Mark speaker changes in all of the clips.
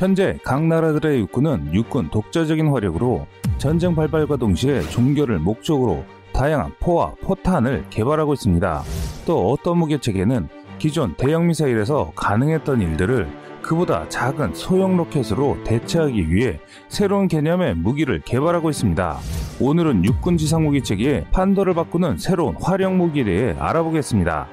Speaker 1: 현재 각 나라들의 육군은 육군 독자적인 화력으로 전쟁 발발과 동시에 종결을 목적으로 다양한 포와 포탄을 개발하고 있습니다. 또 어떤 무기체계는 기존 대형 미사일에서 가능했던 일들을 그보다 작은 소형 로켓으로 대체하기 위해 새로운 개념의 무기를 개발하고 있습니다. 오늘은 육군 지상 무기 체계의 판도를 바꾸는 새로운 활용 무기에 대해 알아보겠습니다.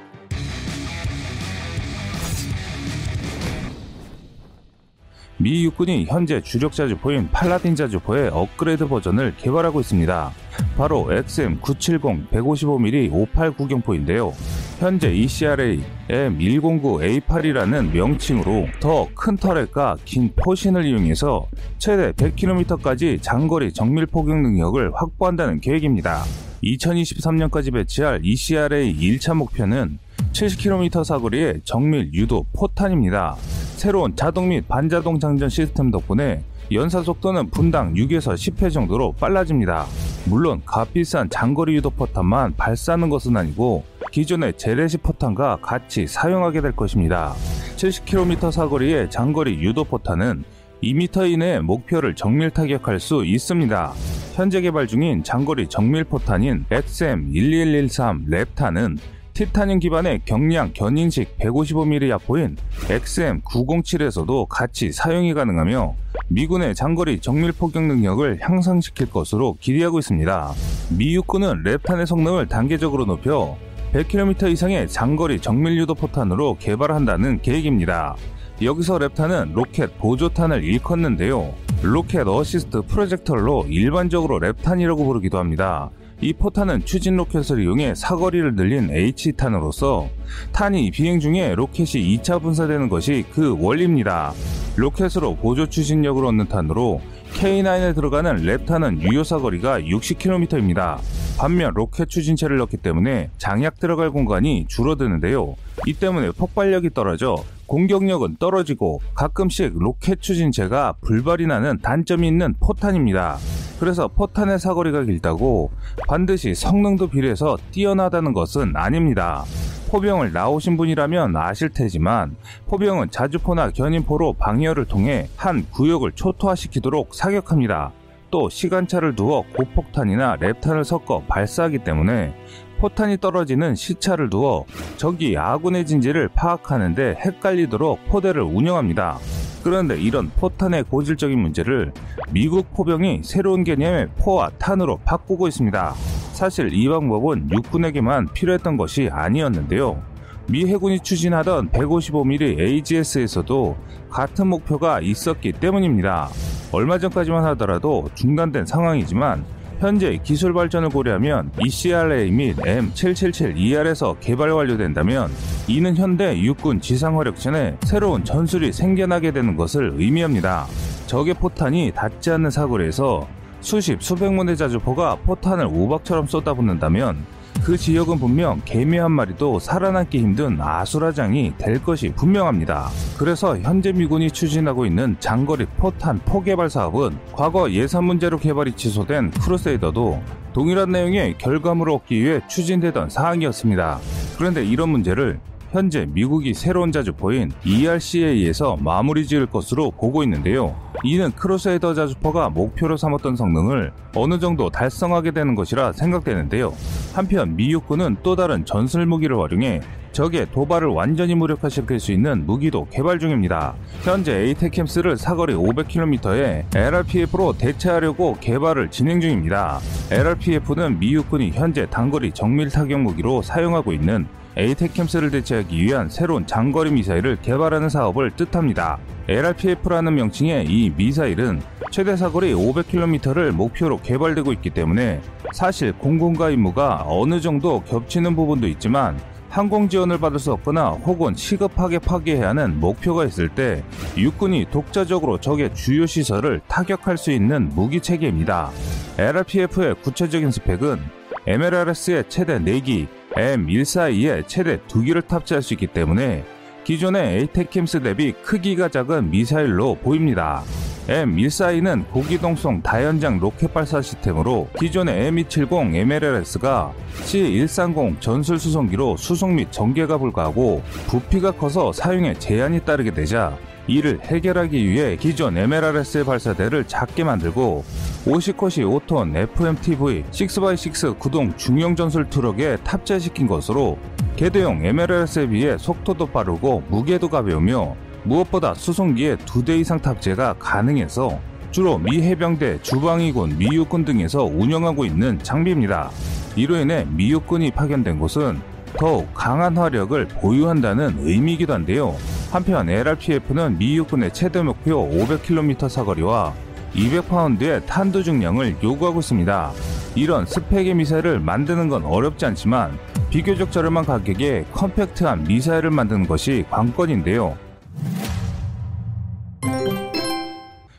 Speaker 1: 미 육군이 현재 주력 자주포인 팔라딘 자주포의 업그레이드 버전을 개발하고 있습니다. 바로 XM970 155mm 58 구경포인데요. 현재 ECRA M109A8이라는 명칭으로 더 큰 터렛과 긴 포신을 이용해서 최대 100km까지 장거리 정밀 포격 능력을 확보한다는 계획입니다. 2023년까지 배치할 ECRA 1차 목표는 70km 사거리의 정밀 유도 포탄입니다. 새로운 자동 및 반자동 장전 시스템 덕분에 연사 속도는 분당 6에서 10회 정도로 빨라집니다. 물론 값비싼 장거리 유도 포탄만 발사하는 것은 아니고 기존의 제레시 포탄과 같이 사용하게 될 것입니다. 70km 사거리의 장거리 유도 포탄은 2m 이내 목표를 정밀 타격할 수 있습니다. 현재 개발 중인 장거리 정밀 포탄인 XM11113 랩탄은 티타늄 기반의 경량 견인식 155mm 야포인 XM907에서도 같이 사용이 가능하며 미군의 장거리 정밀 포격 능력을 향상시킬 것으로 기대하고 있습니다. 미 육군은 RAP탄의 성능을 단계적으로 높여 100km 이상의 장거리 정밀 유도 포탄으로 개발한다는 계획입니다. 여기서 RAP탄은 로켓 보조탄을 일컫는데요. rocket assist projectile로 일반적으로 RAP탄이라고 부르기도 합니다. 이 포탄은 추진 로켓을 이용해 사거리를 늘린 HE탄으로서 탄이 비행 중에 로켓이 2차 분사되는 것이 그 원리입니다. 로켓으로 보조 추진력을 얻는 탄으로 K9에 들어가는 RAP탄은 유효 사거리가 60km입니다. 반면 로켓 추진체를 넣기 때문에 장약 들어갈 공간이 줄어드는데요. 이 때문에 폭발력이 떨어져 공격력은 떨어지고 가끔씩 로켓 추진체가 불발이 나는 단점이 있는 포탄입니다. 그래서 포탄의 사거리가 길다고 반드시 성능도 비례해서 뛰어나다는 것은 아닙니다. 포병을 나오신 분이라면 아실 테지만 포병은 자주포나 견인포로 방어를 통해 한 구역을 초토화시키도록 사격합니다. 또 시간차를 두어 고폭탄이나 랩탄을 섞어 발사하기 때문에 포탄이 떨어지는 시차를 두어 적이 아군의 진지를 파악하는데 헷갈리도록 포대를 운영합니다. 그런데 이런 포탄의 고질적인 문제를 미국 포병이 새로운 개념의 포와 탄으로 바꾸고 있습니다. 사실 이 방법은 육군에게만 필요했던 것이 아니었는데요. 미 해군이 추진하던 155mm AGS에서도 같은 목표가 있었기 때문입니다. 얼마 전까지만 하더라도 중단된 상황이지만 현재 기술 발전을 고려하면 ECRA 및 M777ER에서 개발 완료된다면 이는 현대 육군 지상화력전에 새로운 전술이 생겨나게 되는 것을 의미합니다. 적의 포탄이 닿지 않는 사거리에서 수십 수백 문의 자주포가 포탄을 우박처럼 쏟아붓는다면 그 지역은 분명 개미 한 마리도 살아남기 힘든 아수라장이 될 것이 분명합니다. 그래서 현재 미군이 추진하고 있는 장거리 포탄 포개발 사업은 과거 예산 문제로 개발이 취소된 크루세이더도 동일한 내용의 결과물을 얻기 위해 추진되던 사항이었습니다. 그런데 이런 문제를 현재 미국이 새로운 자주포인 ERCA에서 마무리 지을 것으로 보고 있는데요. 이는 크로스헤더 자주포가 목표로 삼았던 성능을 어느 정도 달성하게 되는 것이라 생각되는데요. 한편 미 육군은 또 다른 전술 무기를 활용해 적의 도발을 완전히 무력화시킬 수 있는 무기도 개발 중입니다. 현재 에이테캠스를 사거리 500km에 LRPF로 대체하려고 개발을 진행 중입니다. LRPF는 미 육군이 현재 단거리 정밀 타격 무기로 사용하고 있는 에이테캠스를 대체하기 위한 새로운 장거리 미사일을 개발하는 사업을 뜻합니다. LRPF라는 명칭의 이 미사일은 최대 사거리 500km를 목표로 개발되고 있기 때문에 사실 공군과 임무가 어느 정도 겹치는 부분도 있지만 항공 지원을 받을 수 없거나 혹은 시급하게 파괴해야 하는 목표가 있을 때 육군이 독자적으로 적의 주요 시설을 타격할 수 있는 무기 체계입니다. LRPF의 구체적인 스펙은 MLRS의 최대 4기, M142에 최대 2기를 탑재할 수 있기 때문에 기존의 에이테킴스 대비 크기가 작은 미사일로 보입니다. M142는 고기동성 다연장 로켓 발사 시스템으로 기존의 M270 MLRS가 C130 전술 수송기로 수송 및 전개가 불가하고 부피가 커서 사용에 제한이 따르게 되자 이를 해결하기 위해 기존 MLRS의 발사대를 작게 만들고 50컷이 5톤 FMTV 6x6 구동 중형 전술 트럭에 탑재시킨 것으로 개대용 MLRS에 비해 속도도 빠르고 무게도 가벼우며 무엇보다 수송기에 두 대 이상 탑재가 가능해서 주로 미 해병대, 주방위군, 미육군 등에서 운영하고 있는 장비입니다. 이로 인해 미육군이 파견된 곳은 더욱 강한 화력을 보유한다는 의미이기도 한데요. 한편 LRPF는 미육군의 최대 목표 500km 사거리와 200파운드의 탄두 중량을 요구하고 있습니다. 이런 스펙의 미사일을 만드는 건 어렵지 않지만 비교적 저렴한 가격에 컴팩트한 미사일을 만드는 것이 관건인데요.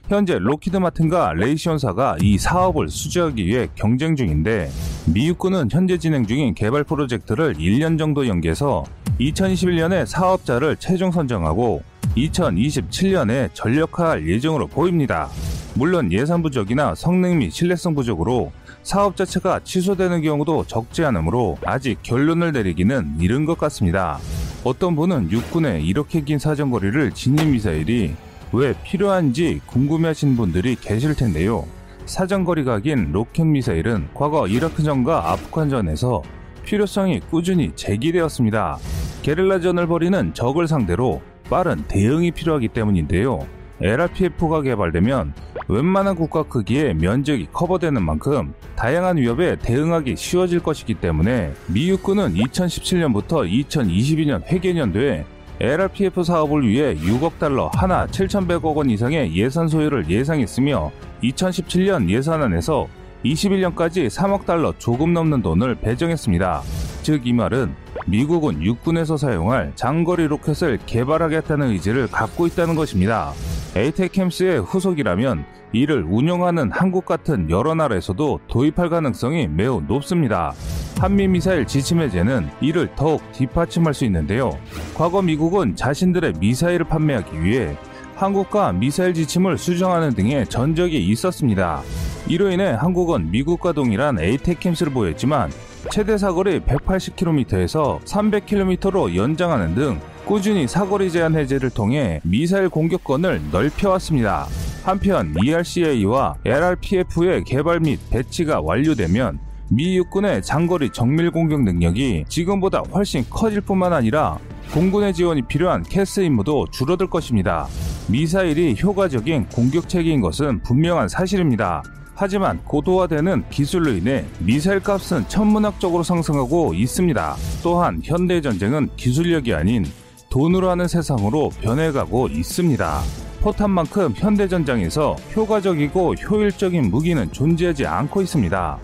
Speaker 1: 현재 록히드 마틴과 레이시온사가 이 사업을 수주하기 위해 경쟁 중인데 미육군은 현재 진행 중인 개발 프로젝트를 1년 정도 연기해서 2021년에 사업자를 최종 선정하고 2027년에 전력화할 예정으로 보입니다. 물론 예산 부족이나 성능 및 신뢰성 부족으로 사업 자체가 취소되는 경우도 적지 않으므로 아직 결론을 내리기는 이른 것 같습니다. 어떤 분은 육군에 이렇게 긴 사정거리를 지닌 미사일이 왜 필요한지 궁금해하신 분들이 계실 텐데요. 사정거리가 긴 로켓 미사일은 과거 이라크전과 아프간전에서 필요성이 꾸준히 제기되었습니다. 게릴라전을 벌이는 적을 상대로 빠른 대응이 필요하기 때문인데요. LRPF가 개발되면 웬만한 국가 크기의 면적이 커버되는 만큼 다양한 위협에 대응하기 쉬워질 것이기 때문에 미 육군은 2017년부터 2022년 회계년도에 LRPF 사업을 위해 6억 달러 하나 7,100억 원 이상의 예산 소요를 예상했으며 2017년 예산안에서 21년까지 3억 달러 조금 넘는 돈을 배정했습니다. 즉 이 말은 미국은 육군에서 사용할 장거리 로켓을 개발하겠다는 의지를 갖고 있다는 것입니다. 에이테캠스의 후속이라면 이를 운영하는 한국 같은 여러 나라에서도 도입할 가능성이 매우 높습니다. 한미미사일 지침해제는 이를 더욱 뒷받침할 수 있는데요. 과거 미국은 자신들의 미사일을 판매하기 위해 한국과 미사일 지침을 수정하는 등의 전적이 있었습니다. 이로 인해 한국은 미국과 동일한 ATACMS를 보유했지만 최대 사거리 180km에서 300km로 연장하는 등 꾸준히 사거리 제한 해제를 통해 미사일 공격권을 넓혀왔습니다. 한편 ERCA와 LRPF의 개발 및 배치가 완료되면 미 육군의 장거리 정밀 공격 능력이 지금보다 훨씬 커질 뿐만 아니라 공군의 지원이 필요한 CAS 임무도 줄어들 것입니다. 미사일이 효과적인 공격 체계인 것은 분명한 사실입니다. 하지만 고도화되는 기술로 인해 미사일 값은 천문학적으로 상승하고 있습니다. 또한 현대 전쟁은 기술력이 아닌 돈으로 하는 세상으로 변해가고 있습니다. 포탄만큼 현대 전장에서 효과적이고 효율적인 무기는 존재하지 않고 있습니다.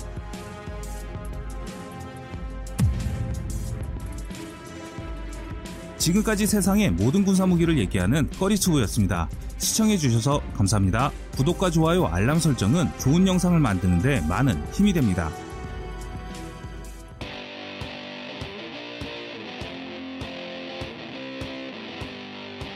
Speaker 2: 지금까지 세상의 모든 군사 무기를 얘기하는 꺼리투브였습니다. 시청해주셔서 감사합니다. 구독과 좋아요, 알람 설정은 좋은 영상을 만드는데 많은 힘이 됩니다.